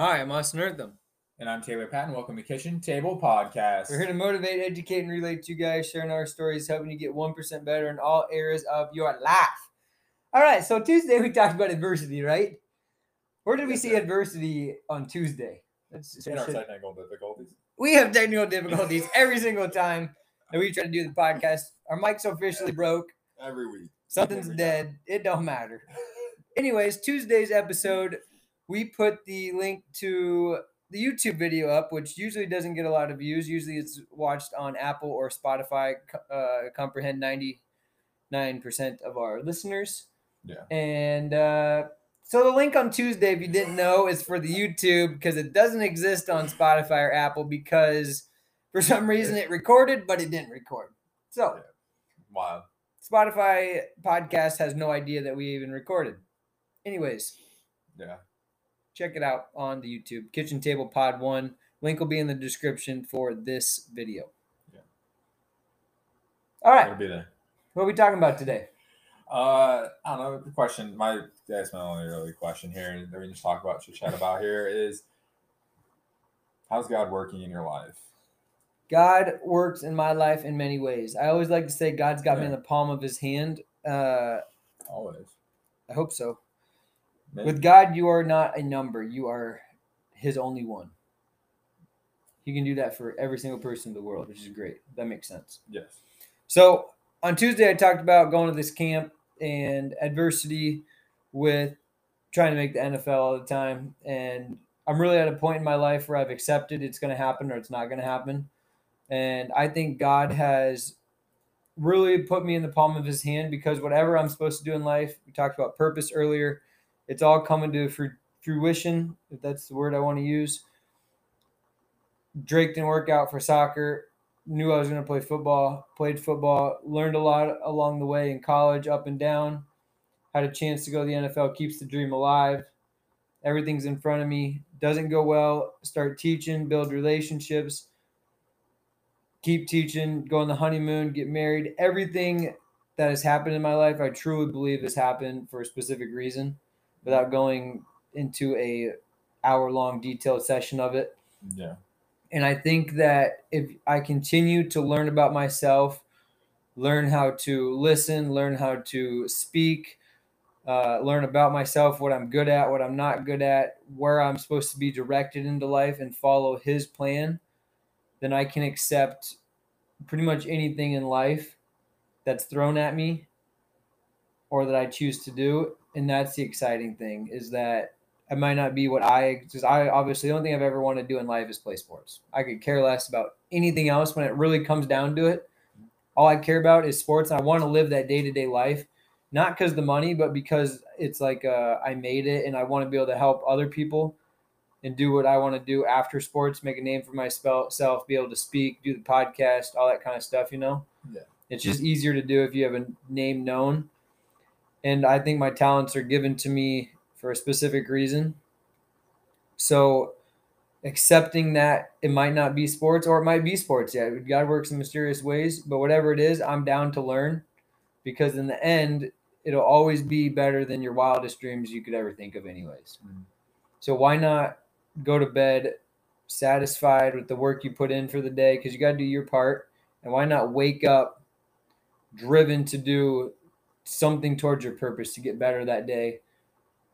Hi, I'm Austin Errthum. And I'm Tayler Patten. Welcome to Kitchen Table Podcast. We're here to motivate, educate, and relate to you guys, sharing our stories, helping you get 1% better in all areas of your life. All right, so Tuesday we talked about adversity, right? Where did we Yes, see sir. adversity on Tuesday? That's, in our technical difficulties. we have technical difficulties every single time that we try to do the podcast. Our mic's officially broke. Every week. Something's Every dead. It don't matter. Anyways, Tuesday's episode, we put the link to the YouTube video up, which usually doesn't get a lot of views. Usually it's watched on Apple or Spotify. Uh, comprehend 99% of our listeners. Yeah. And uh, so the link on Tuesday, if you didn't know, is for the YouTube because it doesn't exist on Spotify or Apple because for some reason it recorded, but it didn't record. So Wow. Spotify podcast has no idea that we even recorded. Anyways, Yeah. Check it out on the YouTube Kitchen Table Pod One. Link will be in the description for this video. Yeah. All It'll be there. What are we talking about today? Uh, I don't know. The question, my that's my only really question here that we can just talk about, should chat about here is how's God working in your life? God works in my life in many ways. I always like to say God's got me in the palm of His hand. Uh, Always. I hope so. Maybe. With God, you are not a number; you are His only one. He can do that for every single person in the world, which is great. That makes sense. yes. So on Tuesday, I talked about going to this camp and adversity with trying to make the NFL all the time. And I'm really at a point in my life where I've accepted it's going to happen or it's not going to happen. And I think God has really put me in the palm of his hand because whatever I'm supposed to do in life, we talked about purpose earlier, it's all coming to fru- fruition, if that's the word I want to use. Drake didn't work out for soccer knew I was going to play football, played football, learned a lot along the way in college, up and down. Had a chance to go to the NFL, keeps the dream alive. Everything's in front of me. Doesn't go well, start teaching, build relationships, keep teaching, go on the honeymoon, get married. Everything that has happened in my life, I truly believe has happened for a specific reason without going into a hour long detailed session of it. Yeah. And I think that if I continue to learn about myself, learn how to listen, learn how to speak, uh, learn about myself, what I'm good at, what I'm not good at, where I'm supposed to be directed into life, and follow His plan, then I can accept pretty much anything in life that's thrown at me or that I choose to do. And that's the exciting thing is that I might not be what I because I obviously the only thing I've ever wanted to do in life is play sports. I could care less about anything else when it really comes down to it. All I care about is sports. And I want to live that day to day life, not because the money, but because it's like uh, I made it and I want to be able to help other people and do what I want to do after sports, make a name for myself, be able to speak, do the podcast, all that kind of stuff. You know, Yeah. it's just easier to do if you have a name known. And I think my talents are given to me for a specific reason. So accepting that it might not be sports or it might be sports. Yeah, God works in mysterious ways, but whatever it is, I'm down to learn because in the end, it'll always be better than your wildest dreams you could ever think of anyways. Mhm. So why not go to bed satisfied with the work you put in for the day because you got to do your part and why not wake up driven to do something towards your purpose to get better that day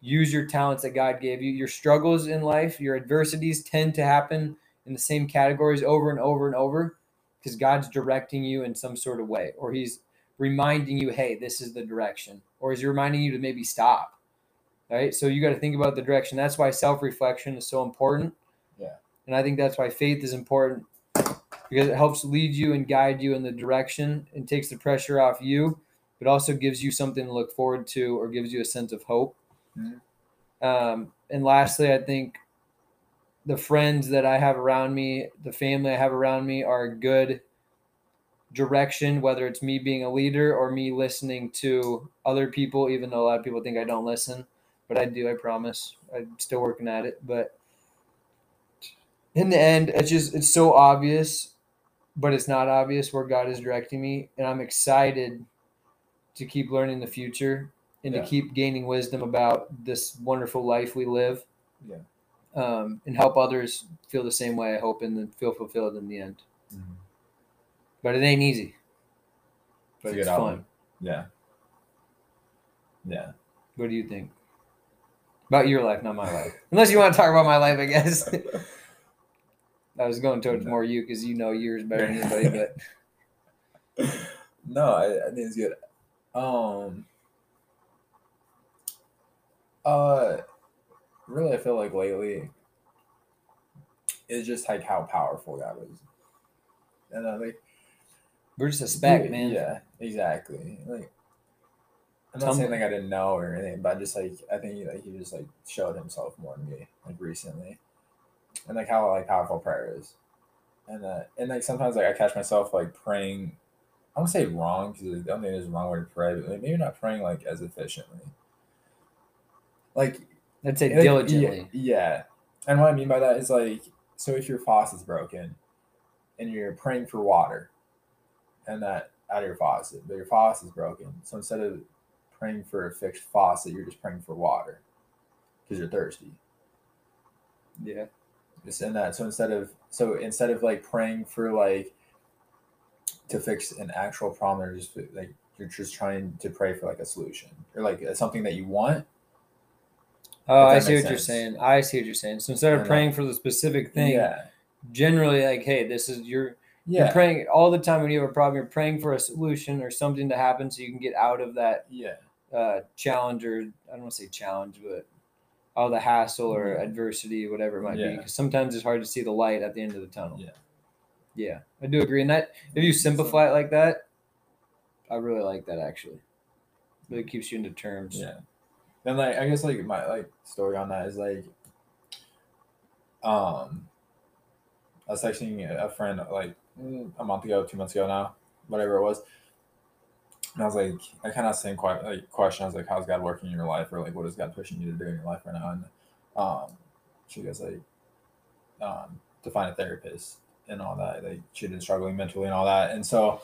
use your talents that God gave you. Your struggles in life, your adversities tend to happen in the same categories over and over and over because God's directing you in some sort of way, or He's reminding you, hey, this is the direction, or He's reminding you to maybe stop. Right. So you got to think about the direction. That's why self reflection is so important. Yeah. And I think that's why faith is important because it helps lead you and guide you in the direction and takes the pressure off you, but also gives you something to look forward to or gives you a sense of hope. Mhm. Um, and lastly, I think the friends that I have around me, the family I have around me, are a good direction, whether it's me being a leader or me listening to other people, even though a lot of people think I don't listen. But I do, I promise. I'm still working at it. But in the end, it's just it's so obvious, but it's not obvious where God is directing me. And I'm excited to keep learning the future and Yeah. to keep gaining wisdom about this wonderful life we live. Yeah. um, and help others feel the same way. I hope and then feel fulfilled in the end. Mhm. But it ain't easy. But It's it's, fun. album. Yeah. Yeah. What do you think? About your life, not my life. Unless you want to talk about my life, I guess. I was going towards No. more you because you know yours better than anybody. But no, I, I think it's good. Um. Uh, really, I feel like lately, it's just like how powerful that was, and I like we're just a yeah, man. Yeah, exactly. Like, I'm not Tum- saying like I didn't know or anything, but I just like I think like he just like showed himself more to me like recently, and like how like powerful prayer is, and uh, and like sometimes like I catch myself like praying. I don't say wrong because I don't think there's a wrong way to pray, but like, maybe not praying like as efficiently. Like I'd say like, diligently. Yeah, yeah. And what I mean by that is like, so if your faucet's broken and you're praying for water and that out of your faucet, but your faucet's broken. So instead of praying for a fixed faucet, you're just praying for water because you're thirsty. Yeah. Just in that. So instead of so instead of like praying for like to fix an actual problem, or just like you're just trying to pray for like a solution or like uh, something that you want. Oh, I see what makes you're saying. I see what you're saying. So instead of uh, praying for the specific thing, Yeah. generally like, hey, this is your Yeah. you're praying all the time when you have a problem, you're praying for a solution or something to happen so you can get out of that yeah. uh, challenge or I don't want to say challenge, but all the hassle or Yeah. adversity, whatever it might be. Yeah. Because sometimes it's hard to see the light at the end of the tunnel. Yeah. Yeah, I do agree. And that if you simplify it like that, I really like that actually. It keeps you into terms. Yeah. And like I guess like my like story on that is like um I was texting a friend like a month ago, two months ago now, whatever it was. And I was like, I kind of same que- like question. I was like, "How's God working in your life?" Or like, "What is God pushing you to do in your life right now?" And um, she goes like, um, "To find a therapist and all that." Like she'd been struggling mentally and all that, and so,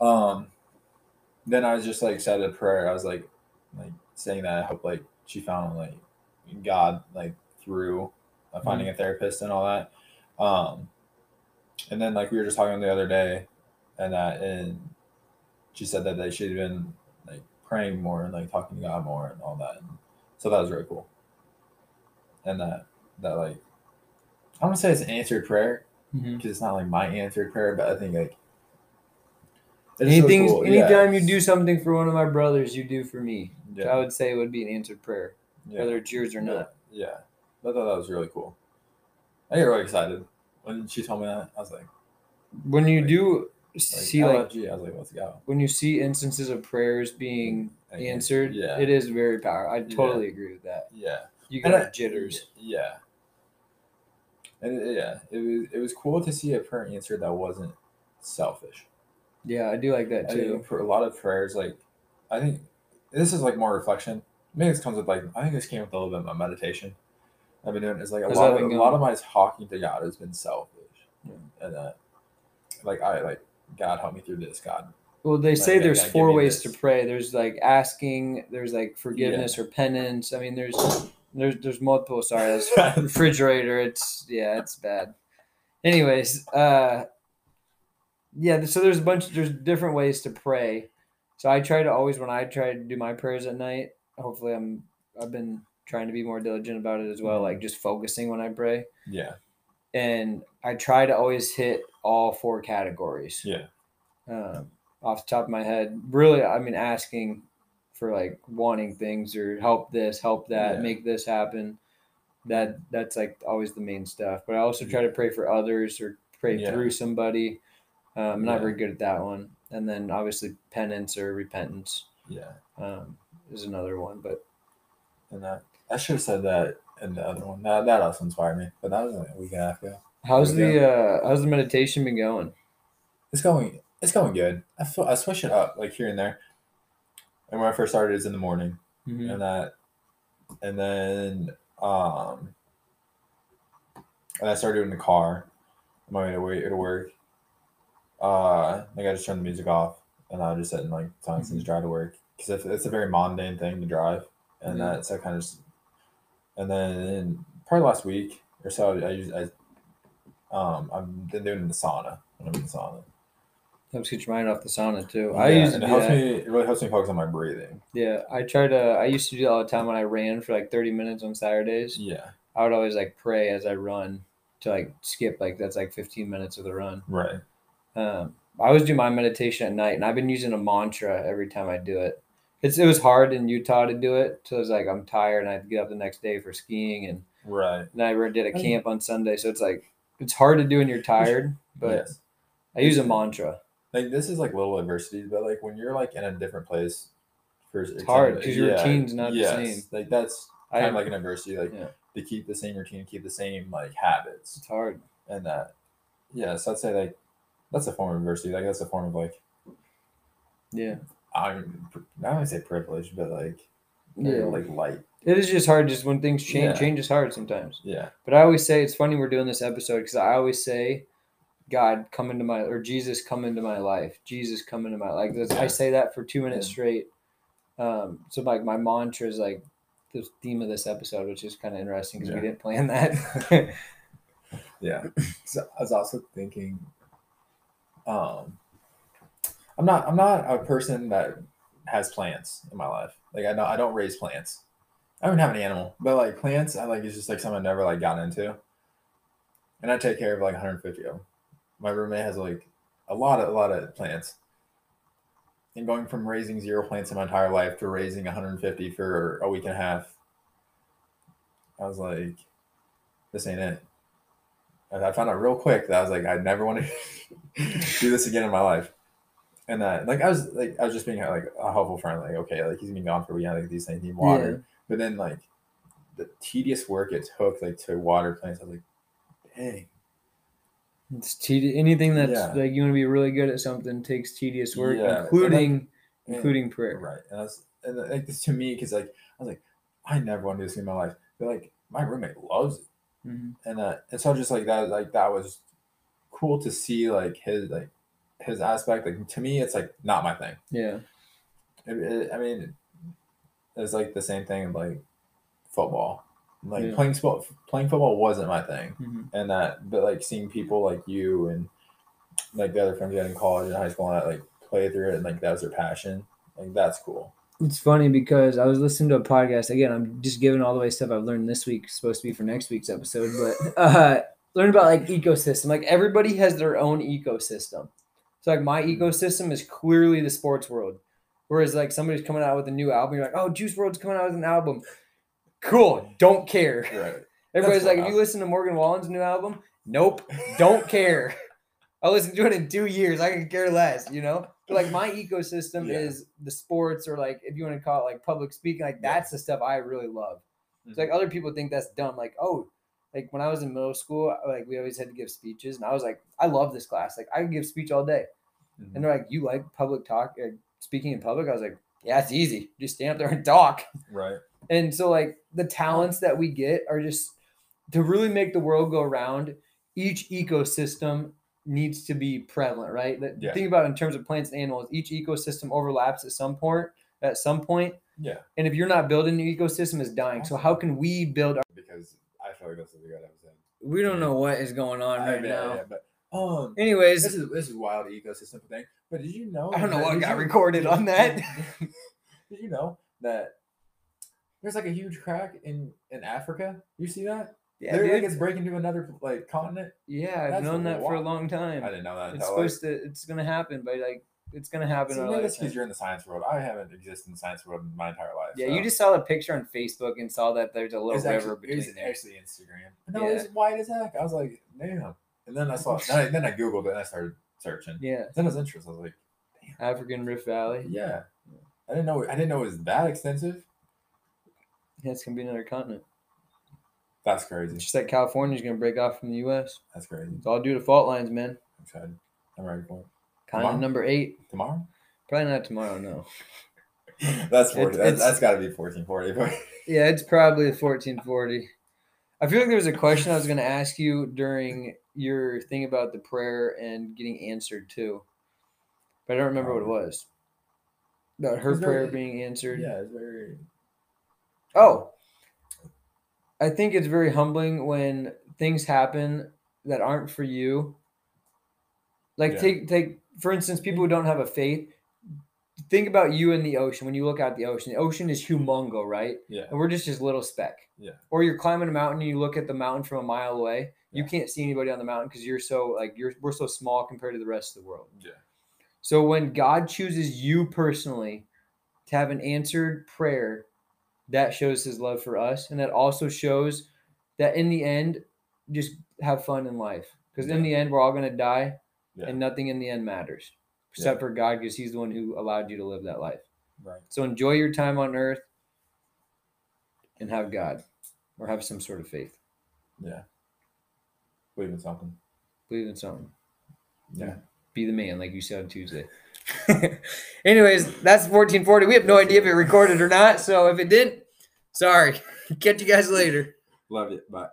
um, then I was just like said a prayer. I was like, like saying that I hope like she found like God like through uh, finding a therapist and all that. Um, and then like we were just talking the other day, and that and she said that they should have been like praying more and like talking to God more and all that. And so that was really cool. And that that like I don't want to say it's an answered prayer. Mm-hmm. because it's not like my answered prayer, but I think like Anything, cool. Yeah. anytime you do something for one of my brothers, you do for me. So I would say it would be an answered prayer, yeah. whether it's yours or not. Yeah, I thought that was really cool. I get really excited when she told me that. I was like, When you Like- do like see like. I was like, let's go. when you see instances of prayers being answered, Yeah, it is very powerful. I Yeah. totally agree with that. yeah. You got I- jitters. Yeah. And it, yeah, it was it was cool to see a prayer answer that wasn't selfish. Yeah, I do like that too. for a lot of prayers, like I think this is like more reflection. Maybe this comes with like I think this came with a little bit of my meditation. I've been doing is like a How's lot of, a lot of my talking to God has been selfish, Yeah. and that like I like God help me through this. God, Well, they say there's yeah, four ways this. to pray. There's like asking, there's like forgiveness or penance. I mean, there's there's there's multiple. Sorry, that's refrigerator. It's yeah, it's bad. Anyways, uh, yeah. So there's a bunch. There's different ways to pray. So I try to always when I try to do my prayers at night. Hopefully, I'm I've been trying to be more diligent about it as well. Like just focusing when I pray, yeah, and I try to always hit all four categories yeah, um, off the top of my head. Really, I mean, asking for like wanting things or help this, help that, Yeah. make this happen. That that's like always the main stuff. But I also try to pray for others or pray Yeah. through somebody. Um, I'm not Yeah. very good at that one. And then obviously penance or repentance yeah. um, is another one. But And that I should have said that in the other one. That that also inspired me, but that was a week and a half ago. how's the uh, how's the meditation been going? It's going. It's going good. I feel, I switch it up like here and there. And when I first started, it's in the morning, Mhm. and that, and then um, and I started in the car, on my way to way to work. Uh, like I just turned the music off, and I just sit in like silence and just drive to work because it's, it's a very mundane thing to drive, and Yeah. that so I kind of just, and then probably last week or so. I use I um I've been doing the sauna. when I'm in the sauna. Helps get your mind off the sauna too. I Yeah, used to it helps that. me. It really helps me focus on my breathing. Yeah, I try to. I used to do that all the time when I ran for like thirty minutes on Saturdays. Yeah. I would always like pray as I run to like skip like that's like fifteen minutes of the run. Right. Um, I always do my meditation at night, and I've been using a mantra every time I do it. It's it was hard in Utah to do it, so it's like I'm tired, and I have to get up the next day for skiing, and Right. And I re- did a Oh, camp on Sunday, so it's like it's hard to do when you're tired. But yes. I use a mantra. Like this is like little adversities, but like when you're like in a different place, for it's hard 'cause your routine's not the same. Like that's I kind of like an adversity, like Yeah. to keep the same routine, keep the same like habits, it's hard. and that. Yeah, so I'd say like that's a form of adversity. Like that's a form of like Yeah, I'm not gonna say privilege, but like yeah. like light. It is just hard. Just when things change, Yeah. change is hard sometimes. Yeah. But I always say it's funny we're doing this episode because I always say, God come into my or Jesus come into my life. Jesus come into my like this, I say that for two minutes Yeah. straight. Um, so like my mantra is like the theme of this episode, which is kind of interesting because Yeah. we didn't plan that. Yeah. So I was also thinking, um, I'm not I'm not a person that has plants in my life. Like I don't I don't raise plants. I don't have an animal, but like plants, I like it's just like something I never like got into. And I take care of like 150 of them. My roommate has like a lot of a lot of plants. And going from raising zero plants in my entire life to raising 150 for a week and a half, I was like, this ain't it. And I found out real quick that I was like, I never want to do this again in my life. And uh, like I was like I was just being like a helpful friend, like okay, like he's been gone for a week, like these things need water. But then like the tedious work it took like to water plants, I was like, dang. It's tedious. Anything that's Yeah. like you want to be really good at something takes tedious work, Yeah, and, including And- including prayer. Right. And that's and like this to me, because like I was like, I never want to do this in my life. But like my roommate loves it. Mhm. and uh, and so just like that, like that was cool to see like his like his aspect. Like to me, it's like not my thing. Yeah, It, it- I mean, it's like the same thing like football. Like Yeah. playing sport, playing football wasn't my thing, Mhm. and that but like seeing people like you and like the other friends we had in college and high school and that like play through it and like that was their passion. Like that's cool. It's funny because I was listening to a podcast again. I'm just giving all the way stuff I've learned this week, supposed to be for next week's episode, but uh, learn about like ecosystem. Like everybody has their own ecosystem. So like my ecosystem is clearly the sports world, whereas like somebody's coming out with a new album, you're like, oh, Juice WRLD's coming out with an album. Cool, don't care. Right. Everybody's like, if you listen to Morgan Wallen's new album, nope, don't care. I'll listen to it in two years. I can care less, you know? But like my ecosystem Yeah. is the sports or like if you want to call it like public speaking, like Yeah. that's the stuff I really love. It's like other people think that's dumb. Like, oh, like when I was in middle school, like we always had to give speeches, and I was like, I love this class. Like I can give speech all day. Mhm. And they're like, you like public talk, uh, speaking in public? I was like, yeah, it's easy. Just stand up there and talk. right. And so like the talents that we get are just to really make the world go around, each ecosystem needs to be prevalent, right? That Yeah. think about it in terms of plants and animals, each ecosystem overlaps at some point at some point. Yeah. And if you're not building your ecosystem is dying. So how can we build our Because I feel like this is a good episode. we don't know what is going on I- right yeah, now. yeah, but um, Anyways, this is this is wild ecosystem thing. But did you know? I don't know that- what got you- recorded on that. Did, did you know that there's like a huge crack in in Africa? You see that? yeah, They're like it's breaking to another like continent. yeah, I've that's known that for a long time. I didn't know that. It's until, like- supposed to it's gonna happen, but like it's gonna happen See, our maybe that's because you're in the science world. I haven't existed in the science world my entire life. Yeah, so. you just saw the picture on Facebook and saw that there's a little It's river actually, it between was there. actually Instagram. No, it's Yeah. white as heck. I was like, damn. And then I saw. then, I, then I googled it and I started searching. Yeah, Then I was interested. I was like, damn. African Rift Valley. yeah. I didn't know. I didn't know it was that extensive. Yeah, it's gonna be another continent. That's crazy. It's just like California's gonna break off from the U.S. That's crazy. It's all due to fault lines, man. I'm excited. I'm ready for it. Continent Tomorrow? number eight. Tomorrow? Probably not tomorrow. No. That's It's- 40. that's, it's- that's got to be 1440. Yeah, it's probably 1440. I feel like there was a question I was gonna ask you during your thing about the prayer and getting answered too, but I don't remember what it Um, was. About her It's very- prayer being answered. yeah, it's very. Oh, I think it's very humbling when things happen that aren't for you. Like Yeah. take take for instance, people who don't have a faith. Think about you in the ocean. When you look out the ocean, the ocean is humongo, right? Yeah. And we're just this little speck. Yeah. Or you're climbing a mountain and you look at the mountain from a mile away. You can't see anybody on the mountain because you're so like you're we're so small compared to the rest of the world. Yeah. So when God chooses you personally to have an answered prayer, that shows his love for us. And that also shows that in the end, just have fun in life. Because in the end, we're all going to die Yeah. and nothing in the end matters except for God because he's the one who allowed you to live that life. Right. So enjoy your time on earth and have God or have some sort of faith. Yeah. Believe in something. Believe in something. Yeah. Be the man, like you said on Tuesday. Anyways, that's 1440. We have no idea if it recorded or not. So if it didn't, sorry. Catch you guys later. Love you. Bye.